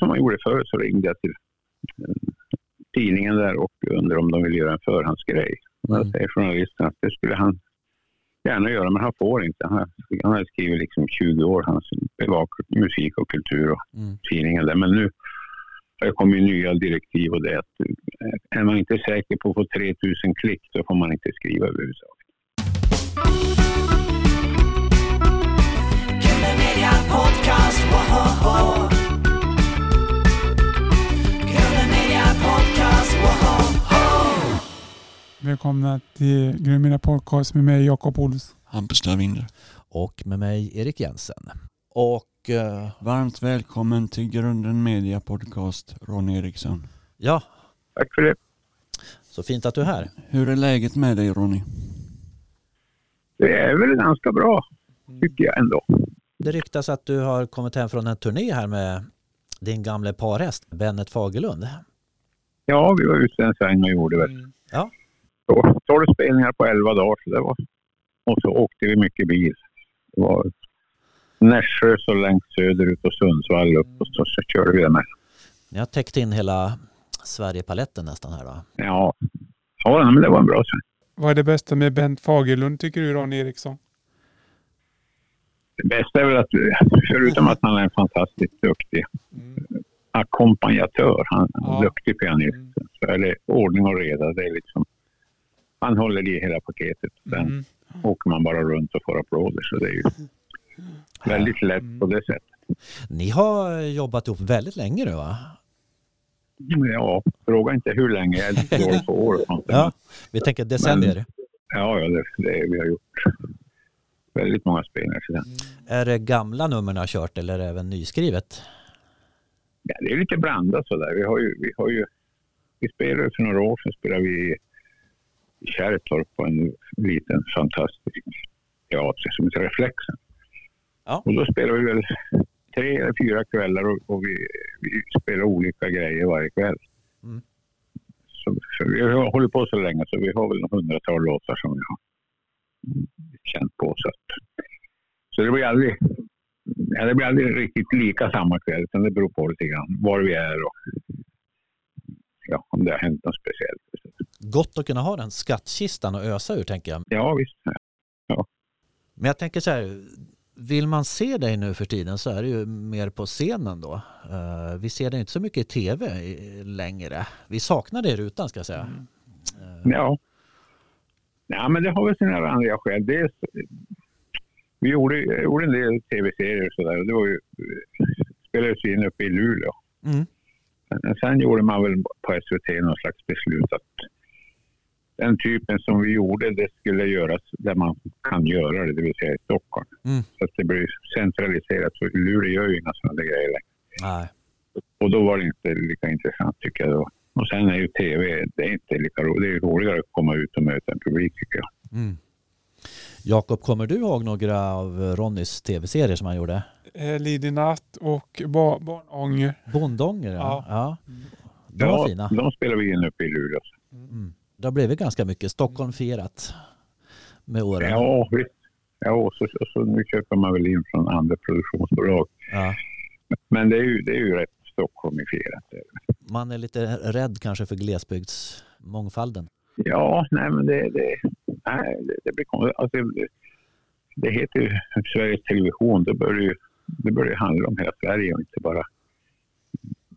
som man gjorde förr så ringde jag till eh, tidningen där och undrade om de ville göra en förhandsgrej. Mm. Då säger journalisten att det skulle han gärna göra, men han får inte. Han, han har skrivit liksom 20 år, han bevakar musik och kultur och mm. tidningen där. Men nu har det kommit nya direktiv och det är att eh, är man inte säker på att få 3000 klick så får man inte skriva överhuvudtaget. Podcast, Välkomna till Grönmyra Podcast med mig Jakob Ols. Hampus Lövinder. Och med mig Erik Jensen. Och uh, varmt välkommen till Grunden Media Podcast Ronny Eriksson. Ja. Tack för det. Så fint att du är här. Hur är läget med dig Ronny? Det är väl ganska bra, tycker jag ändå. Det ryktas att du har kommit hem från en turné här med din gamle parhäst Bennet Fagerlund. Ja, vi var ute en sväng och gjorde väl mm. ja. 12 spelningar på 11 dagar. Så det var, och så åkte vi mycket bil. Det var Nässjö så längst söderut och Sundsvall upp och så, så körde vi det med. Ni har täckt in hela Sverigepaletten nästan här då? Ja, ja men det var en bra sväng. Vad är det bästa med Bent Fagerlund tycker du Ron Eriksson? Det bästa är väl att, förutom att han är en fantastiskt duktig mm. ackompanjatör, han är ja. duktig pianist, mm. så är det ordning och reda. Det är liksom, han håller i hela paketet. Sen mm. åker man bara runt och får applåder. Så det är ju väldigt lätt på det sättet. Ni har jobbat ihop väldigt länge nu va? Ja, fråga inte hur länge. Jag är lite dålig på år. Ja, vi tänker decennier. Men, ja, ja det, det, vi har gjort väldigt många spelningar sedan. Är det gamla nummer ni har kört eller även nyskrivet? Ja, det är lite blandat sådär. Vi har ju, vi har ju, vi spelade för några år sedan spelade vi i Kärrtorp på en liten fantastisk teater som heter Reflexen. Ja. Och då spelade vi väl tre eller fyra kvällar och, och vi, vi spelar olika grejer varje kväll. Mm. Så, vi har hållit på så länge så vi har väl några hundratal låtar som vi har känt på. Så, att, så det blir aldrig Ja, det blir aldrig riktigt lika samma kväll, utan det beror på lite grann var vi är och ja, om det har hänt något speciellt. Gott att kunna ha den skattkistan och ösa ur, tänker jag. Ja, visst. Ja. Men jag tänker så här, vill man se dig nu för tiden så är det ju mer på scenen då. Uh, vi ser dig inte så mycket i tv längre. Vi saknar dig i rutan ska jag säga. Mm. Uh. Ja. Ja, men det har väl sina andra skäl. Dels, vi gjorde, gjorde en del tv-serier och sådär. Det var ju, spelades in uppe i Luleå. Mm. Sen gjorde man väl på SVT någon slags beslut att den typen som vi gjorde, det skulle göras där man kan göra det, det vill säga i Stockholm. Mm. Så att det blir centraliserat, för Luleå gör ju inga sådana grejer längre. Nej. Och då var det inte lika intressant tycker jag. Då. Och sen är ju tv, det är inte lika roligt. Det är roligare att komma ut och möta en publik tycker jag. Mm. Jakob, kommer du ihåg några av Ronnys tv-serier som han gjorde? Eh, Lidi natt och ba Barnånger. Bondånger, ja. ja. De var ja, fina. De spelar vi in uppe i Luleå. Mm. Det har blivit ganska mycket Stockholmfierat med åren. Ja, visst. Ja, och så, och så nu köper man väl in från andra produktionsbolag. Ja. Men det är ju, det är ju rätt Stockholmifierat. Man är lite rädd kanske för glesbygdsmångfalden? Ja, nej men det, det, nej, det, det blir konstigt. Alltså, det, det heter ju Sveriges Television. Det bör ju, det bör ju handla om hela Sverige och inte bara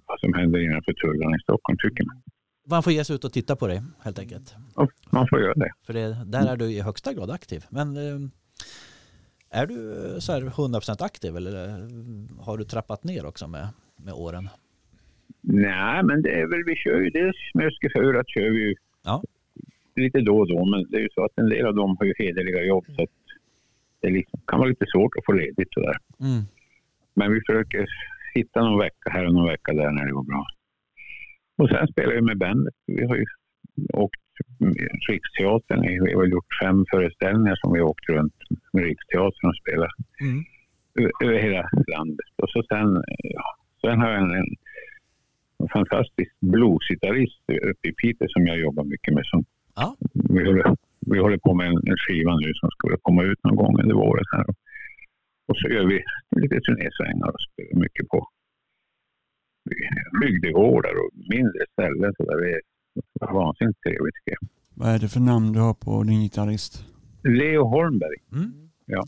vad som händer innanför tullarna i Stockholm tycker man. Man får ge sig ut och titta på dig helt enkelt. Ja, man får göra det. För det, där är du i högsta grad aktiv. Men eh, är du så här 100% aktiv eller har du trappat ner också med, med åren? Nej, men det är väl, vi kör ju dels med Öskeförat kör vi ju ja. lite då och då, men det är ju så att en del av dem har ju hederliga jobb så att det liksom, kan vara lite svårt att få ledigt sådär. Mm. Men vi försöker hitta någon vecka här och någon vecka där när det går bra. Och sen spelar vi med bandet. Vi har ju åkt Riksteatern. Vi har gjort fem föreställningar som vi har åkt runt med Riksteatern och spelat mm. över hela landet. Och så sen, ja, sen har jag en, en, fantastisk bluesgitarrist uppe i Piteå som jag jobbar mycket med. Som ja. vi, håller, vi håller på med en, en skiva nu som ska komma ut någon gång under våren. Här. Och så gör vi lite turnésvängar och spelar mycket på bygdegårdar och mindre ställen. Så där det är vansinnigt trevligt tycker jag. Vad är det för namn du har på din gitarrist? Leo Holmberg. Mm. Ja.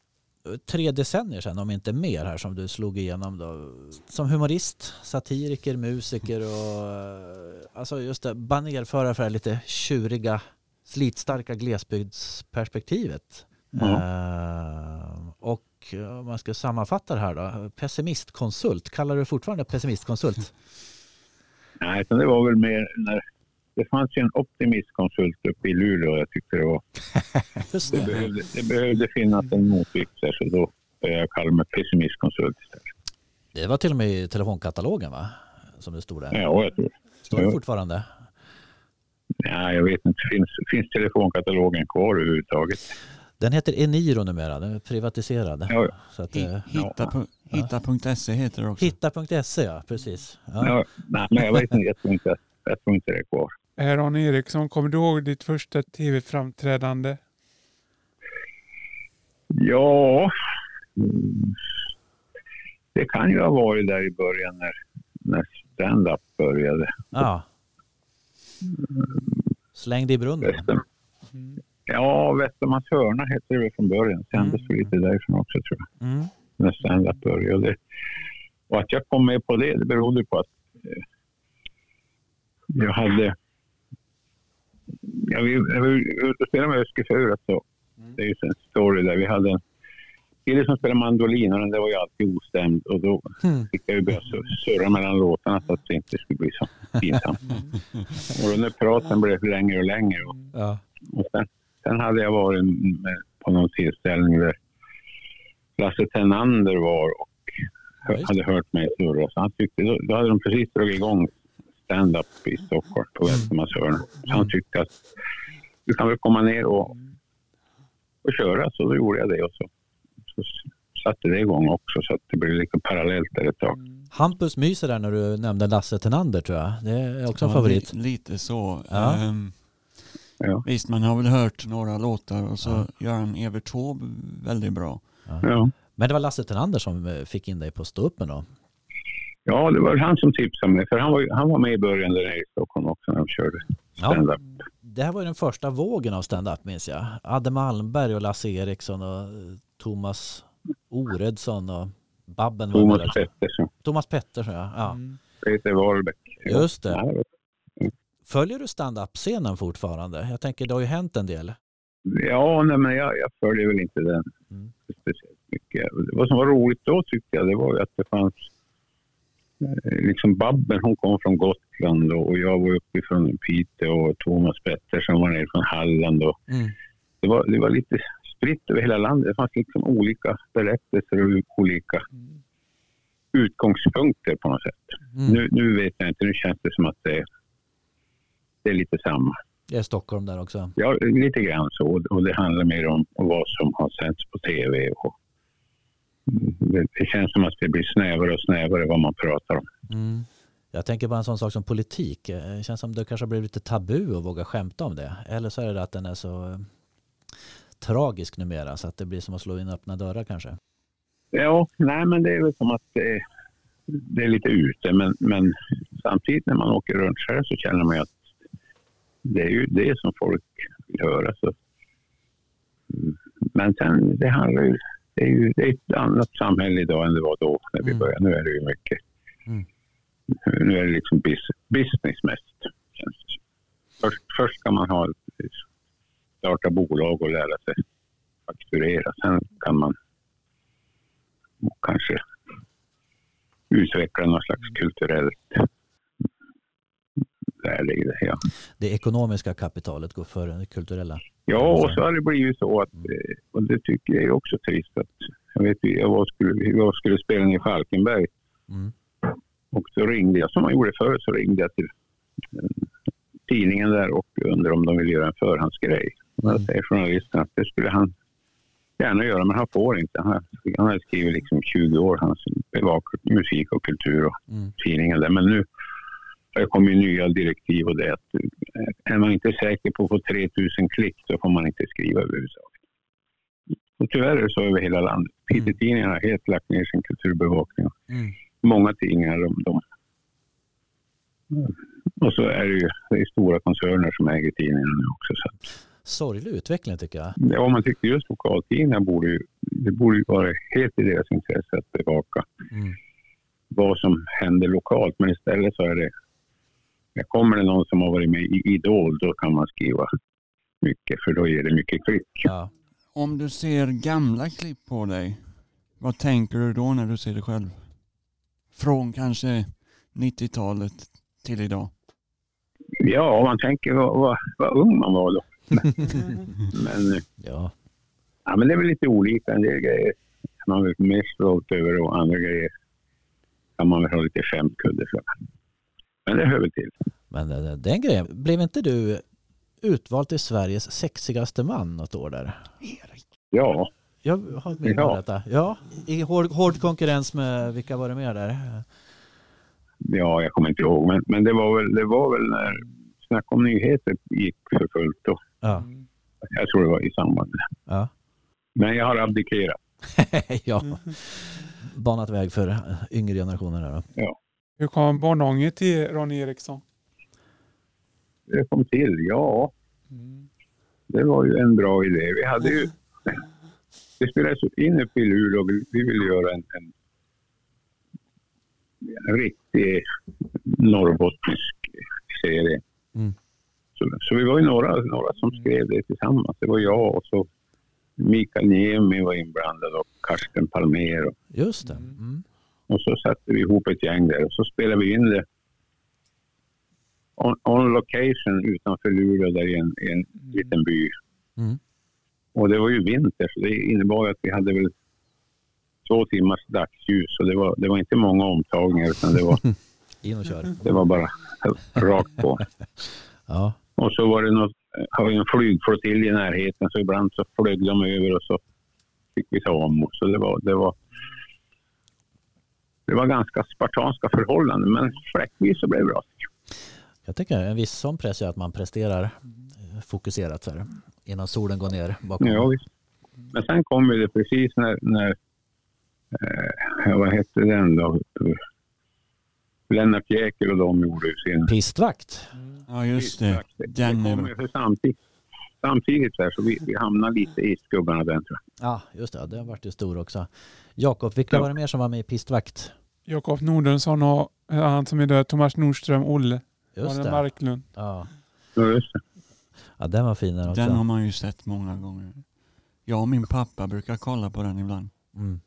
Tre decennier sedan, om inte mer, här som du slog igenom då. Som humorist, satiriker, musiker och alltså just det, banerförare för det lite tjuriga, slitstarka glesbygdsperspektivet. Uh, och om man ska sammanfatta det här då, pessimistkonsult, kallar du det fortfarande pessimistkonsult? Nej, utan det var väl mer när det fanns ju en optimistkonsult uppe i Luleå. Jag tyckte det var... Just Det det. behövde, det behövde finnas en motvikt där, så då började jag kalla mig pessimistkonsult istället. det var till och med i telefonkatalogen va? Som det stod där. Ja, jag tror Står det fortfarande? Nej, jag vet inte. Finns, finns telefonkatalogen kvar överhuvudtaget? Den heter Eniro numera, den är privatiserad. Ja, ja. Så att, Hi- eh, Hitta, pu- hitta.se heter det också. Hitta.se ja, precis. Ja. Ja, nej, men jag vet inte. Jag tror inte, jag tror inte det är kvar. Aron Eriksson, kommer du ihåg ditt första tv-framträdande? Ja, mm, det kan ju ha varit där i början när, när stand-up började. ja. Släng dig i brunnen. Väster, ja, Västermans hörna hette det väl från början. Sändes Mm. lite därifrån också tror jag. Mm. när stand-up började. Och att jag kom med på det, det berodde på att eh, jag hade... Jag var ute och spelade med Öske förut. Så. Det är ju en story där vi hade en kille som spelade mandolin och den där var ju alltid ostämd. Och då Mm. fick jag ju börja sur- surra mellan låtarna så att det inte skulle bli så pinsamt. Och den där praten blev längre och längre. Och, och sen, sen hade jag varit med på någon tillställning där Lasse Tenander var och hade hört mig surra. Så han tyckte, då, hade de precis dragit igång stand-up i Stockholm på Västermalmshörna. Så han tyckte att du kan väl komma ner och, och köra. Så då gjorde jag det och så, så satte det igång också så att det blev lite parallellt där ett tag. Hampus myser där när du nämnde Lasse Tenander tror jag. Det är också en Ja, favorit. li- Lite så. Ja. Ehm, Ja. Visst, man har väl hört några låtar och så Ja. gör han Evert Taube väldigt bra. Ja. Men det var Lasse Tenander som eh, fick in dig på ståuppen då? ja, det var han som tipsade mig. För han var, han var med i början där nere i Stockholm också när de körde Ja. stand-up. Det här var ju den första vågen av stand-up minns jag. Adde Malmberg och Lasse Eriksson och eh, Thomas Oredsson och Babben var Thomas också. Pettersson, Thomas Pettersson ja. ja. Mm. Peter Wahlbeck. Just det. Följer du stand-up-scenen fortfarande? Jag tänker det har ju hänt en del. Ja, nej, men jag, jag följer väl inte den Mm. speciellt mycket. Vad som var roligt då tyckte jag, det var ju att det fanns eh, liksom Babben, hon kom från Gotland och jag var uppifrån Piteå och Thomas Pettersson var nere från Halland. Och Mm. det, var, det var lite spritt över hela landet. Det fanns liksom olika berättelser och olika utgångspunkter på något sätt. Mm. Nu, nu vet jag inte, nu känns det som att det, det är lite samma. Det är Stockholm där också. Ja, lite grann så. Och det handlar mer om vad som har sänds på tv. Och det, det känns som att det blir snävare och snävare vad man pratar om. Mm. Jag tänker bara en sån sak som politik. Eh, Det känns som det kanske har blivit lite tabu att våga skämta om det. Eller så är det att den är så eh, tragisk numera så att det blir som att slå in öppna dörrar kanske. Ja, nej men det är väl som att det, det är lite ute. Men, men samtidigt när man åker runt själv så känner man ju att det är ju det som folk vill höra. Så. Men sen, det handlar ju, det är ju det är ett annat samhälle idag än det var då när vi Mm. började. Nu är det ju mycket, Mm. nu är det liksom bus, business mest. Först, först ska man ha, starta bolag och lära sig fakturera. Sen kan man kanske utveckla någon slags kulturellt värde i det. Det ekonomiska kapitalet går före det kulturella. ja, och så har det blivit så att, eh, och det tycker jag är också trist att, jag vet jag skulle, jag skulle spela i Falkenberg Mm. och så ringde jag, som man gjorde förr, så ringde jag till eh, tidningen där och undrade om de ville göra en förhandsgrej. Mm. då säger journalisten att det skulle han gärna göra, men han får inte. Han, han har skrivit liksom 20 år, han bevakar musik och kultur och Mm. tidningen där. Men nu det kommit nya direktiv och det är att eh, är man inte säker på att få 3000 klick så får man inte skriva överhuvudtaget. Och tyvärr är det så över hela landet. Mm. Piteå-tidningen har helt lagt ner sin kulturbevakning. Mm. Många tidningar de, de Och så är det ju det är stora koncerner som äger tidningen nu också. Så. Sorglig utveckling tycker jag. Ja, man tycker just lokaltidningar borde ju, det borde ju vara helt i deras intresse att bevaka mm. vad som händer lokalt. Men istället så är det, kommer det någon som har varit med i Idol, då kan man skriva mycket, för då ger det mycket klick. Ja. Om du ser gamla klipp på dig, vad tänker du då när du ser dig själv? Från kanske 90-talet till idag? Ja, man tänker vad, vad, vad ung man var då. men, ja. ja, men det är väl lite olika. En del grejer är man väl mer stolt över och andra grejer kan man väl ha lite skämtkudde för. Men det hör väl till. Men eh, den grejen, blev inte du utvald till Sveriges sexigaste man något år där? Ja. Jag har med ja. detta. Ja, i hård, hård, konkurrens med, vilka var det mer där? Ja, jag kommer inte ihåg, men, men det, var väl, det var väl när Snack om nyheter gick för fullt då. Ja. Jag tror det var i samband med det. Ja. Men jag har abdikerat. ja, banat väg för yngre generationer. Då. Ja. Hur kom Bornånger till Ronny Eriksson? Det kom till, ja. Mm. Det var ju en bra idé. Vi hade ju... Det spelades in uppe i Luleå. Vi ville göra en, en, en riktig norrbottnisk serie. Mm. Så, så, vi var ju några, några som skrev det tillsammans. Det var jag och så Mikael Niemi var inblandad och Karsten Palmer. Och, Just det. Mm. Och så satte vi ihop ett gäng där och så spelade vi in det on, on location utanför Luleå där i en, i en liten by. Mm. Och det var ju vinter så det innebar att vi hade väl två timmars dagsljus och det var, det var inte många omtagningar utan det var, In och kör. det var bara rakt på. ja. Och så var det något, har vi en flygflottilj i närheten så ibland så flög de över och så fick vi ta om. Så det var, det var, det var ganska spartanska förhållanden men fläckvis så blev det bra. Jag tycker en viss sån press är att man presterar eh, fokuserat så här, innan solen går ner bakom. Ja, visst. Men sen kom det precis när, när eh, vad hette den då? Lennart Jäkel och de gjorde sin... Pistvakt. Ja, just det. Den det kom ju samtidigt, samtidigt där, så vi, vi hamnade lite i skuggan av den tror jag. Ja, just det. Det har varit ju stor också. Jakob, vilka ja. var det mer som var med i Pistvakt? Jakob Nordensson och han som är död, Thomas Nordström, Olle. Just det. Marklund. Ja. ja, just det. Ja, den var fin den också. Den har man ju sett många gånger. Jag och min pappa brukar kolla på den ibland. Mm.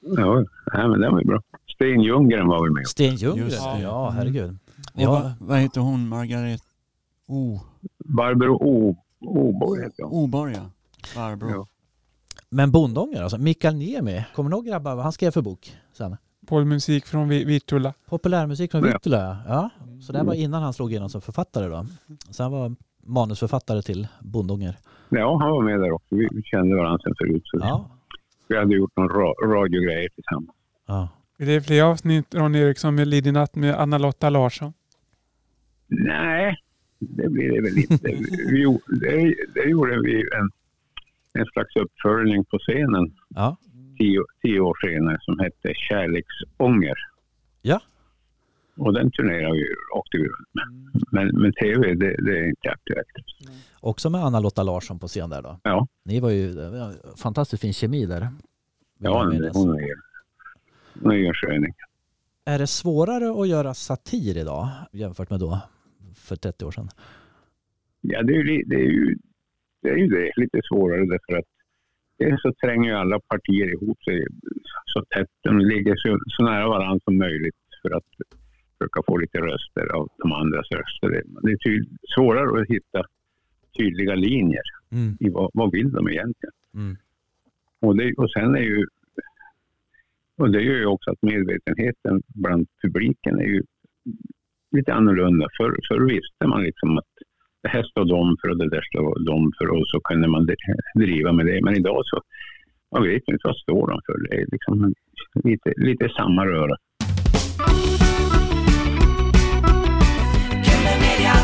Ja, men den var ju bra. Sten Ljunggren var väl med? Sten Ljunggren, ja herregud. Ja. Vad, vad heter hon? Margaret O? Barbro O. Oborg heter hon. Oborg ja. Barbro. Ja. Men Bondånger alltså. Mikael Niemi. Kommer du ihåg grabbar vad han skrev för bok sen? Populärmusik från Vittula. Populärmusik från Vittula, ja. Så det var innan han slog igenom som författare då. Så han var manusförfattare till Bondånger. Ja, han var med där också. Vi kände varandra sen förut. Så ja. Vi hade gjort någon ra radiogrejer tillsammans. Ja. Är det fler avsnitt, Ron Eriksson, med Lidi Natt med Anna-Lotta Larsson? Nej, det blir det väl inte. vi, det, det gjorde vi en, en slags uppföljning på scenen. Ja tio, tio år senare som hette Kärleksånger. Ja. Och den turnerade vi åkte vi runt med. Men, men tv, det, det är inte aktuellt. Också med Anna-Lotta Larsson på scen där då? Ja. Ni var ju fantastiskt fin kemi där. Ja, hon är, hon är en sköning. Är det svårare att göra satir idag jämfört med då, för 30 år sedan? Ja, det är ju det. Är ju, det är ju det. Lite svårare därför att Dels så tränger alla partier ihop sig så tätt. De ligger så, så nära varandra som möjligt för att försöka få lite röster av de andras röster. Det är tyd, svårare att hitta tydliga linjer mm. i vad, vad vill de egentligen. Mm. Och, det, och sen är ju och det gör ju också att medvetenheten bland publiken är ju lite annorlunda. Förr för visste man liksom att det här står de för och det där står de för och så kunde man driva med det. Men idag så man vet inte vad står de för. Det är liksom lite, lite samma röra.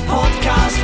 Podcast,